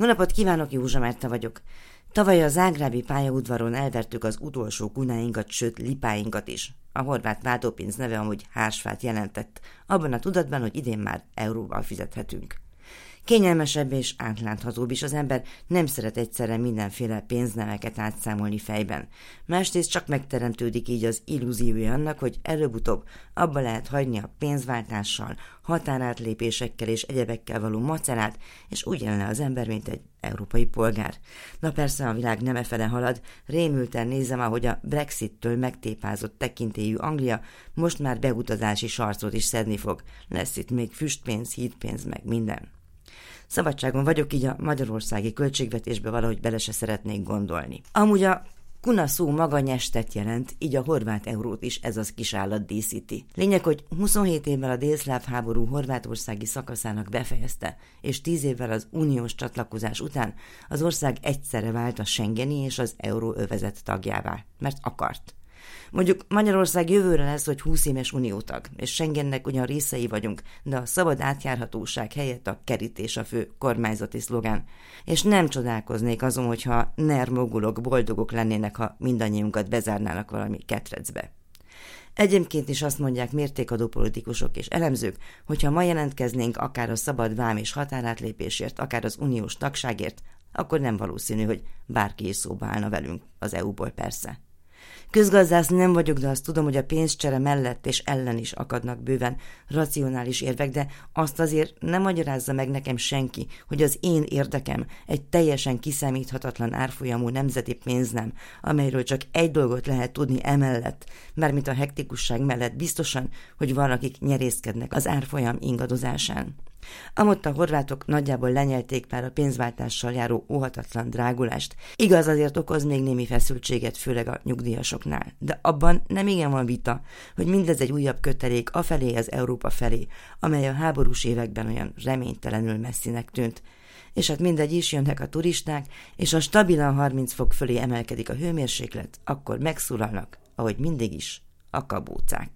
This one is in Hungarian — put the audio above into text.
Jó napot kívánok, Józsa Márta vagyok. Tavaly a zágrábi pályaudvaron elvertük az utolsó kunáinkat, sőt lipáinkat is. A horvát váltópénz neve amúgy hársfát jelentett, abban a tudatban, hogy idén már euróval fizethetünk. Kényelmesebb és átláthatóbb is az ember nem szeret egyszerre mindenféle pénznemeket átszámolni fejben. Másrészt csak megteremtődik így az illúziója annak, hogy előbb-utóbb abba lehet hagyni a pénzváltással, határátlépésekkel és egyebekkel való macerát, és úgy élne az ember, mint egy európai polgár. Na persze a világ nem efele halad, rémülten nézem, ahogy a Brexit-től megtépázott tekintélyű Anglia most már beutazási sarcot is szedni fog. Lesz itt még füstpénz, hídpénz, meg minden. Szabadságon vagyok, így a magyarországi költségvetésbe valahogy bele se szeretnék gondolni. Amúgy a Kuna szó maga nyestet jelent, így a horvát eurót is ez az kis állat díszíti. Lényeg, hogy 27 évvel a délszláv háború horvátországi szakaszának befejezte, és 10 évvel az uniós csatlakozás után az ország egyszerre vált a Schengeni és az euróövezet tagjává, mert akart. Mondjuk Magyarország jövőre lesz, hogy 20 éves uniótag, és Schengennek ugyan részei vagyunk, de a szabad átjárhatóság helyett a kerítés a fő kormányzati szlogán. És nem csodálkoznék azon, hogyha nermogulok boldogok lennének, ha mindannyiunkat bezárnának valami ketrecbe. Egyébként is azt mondják mértékadó politikusok és elemzők, hogyha ma jelentkeznénk akár a szabad vám és határátlépésért, akár az uniós tagságért, akkor nem valószínű, hogy bárki is szóba állna velünk, az EU-ból persze. Közgazdász nem vagyok, de azt tudom, hogy a pénzcsere mellett és ellen is akadnak bőven racionális érvek, de azt azért nem magyarázza meg nekem senki, hogy az én érdekem egy teljesen kiszámíthatatlan árfolyamú nemzeti pénz nem, amelyről csak egy dolgot lehet tudni emellett, mármint a hektikusság mellett biztosan, hogy van, akik nyerészkednek az árfolyam ingadozásán. Amott a horvátok nagyjából lenyelték már a pénzváltással járó óhatatlan drágulást. Igaz, azért okoz még némi feszültséget, főleg a nyugdíjasoknál. De abban nem igen van vita, hogy mindez egy újabb kötelék afelé az Európa felé, amely a háborús években olyan reménytelenül messzinek tűnt. És hát mindegy is jönnek a turisták, és a stabilan 30 fok fölé emelkedik a hőmérséklet, akkor megszólalnak, ahogy mindig is, a kabócák.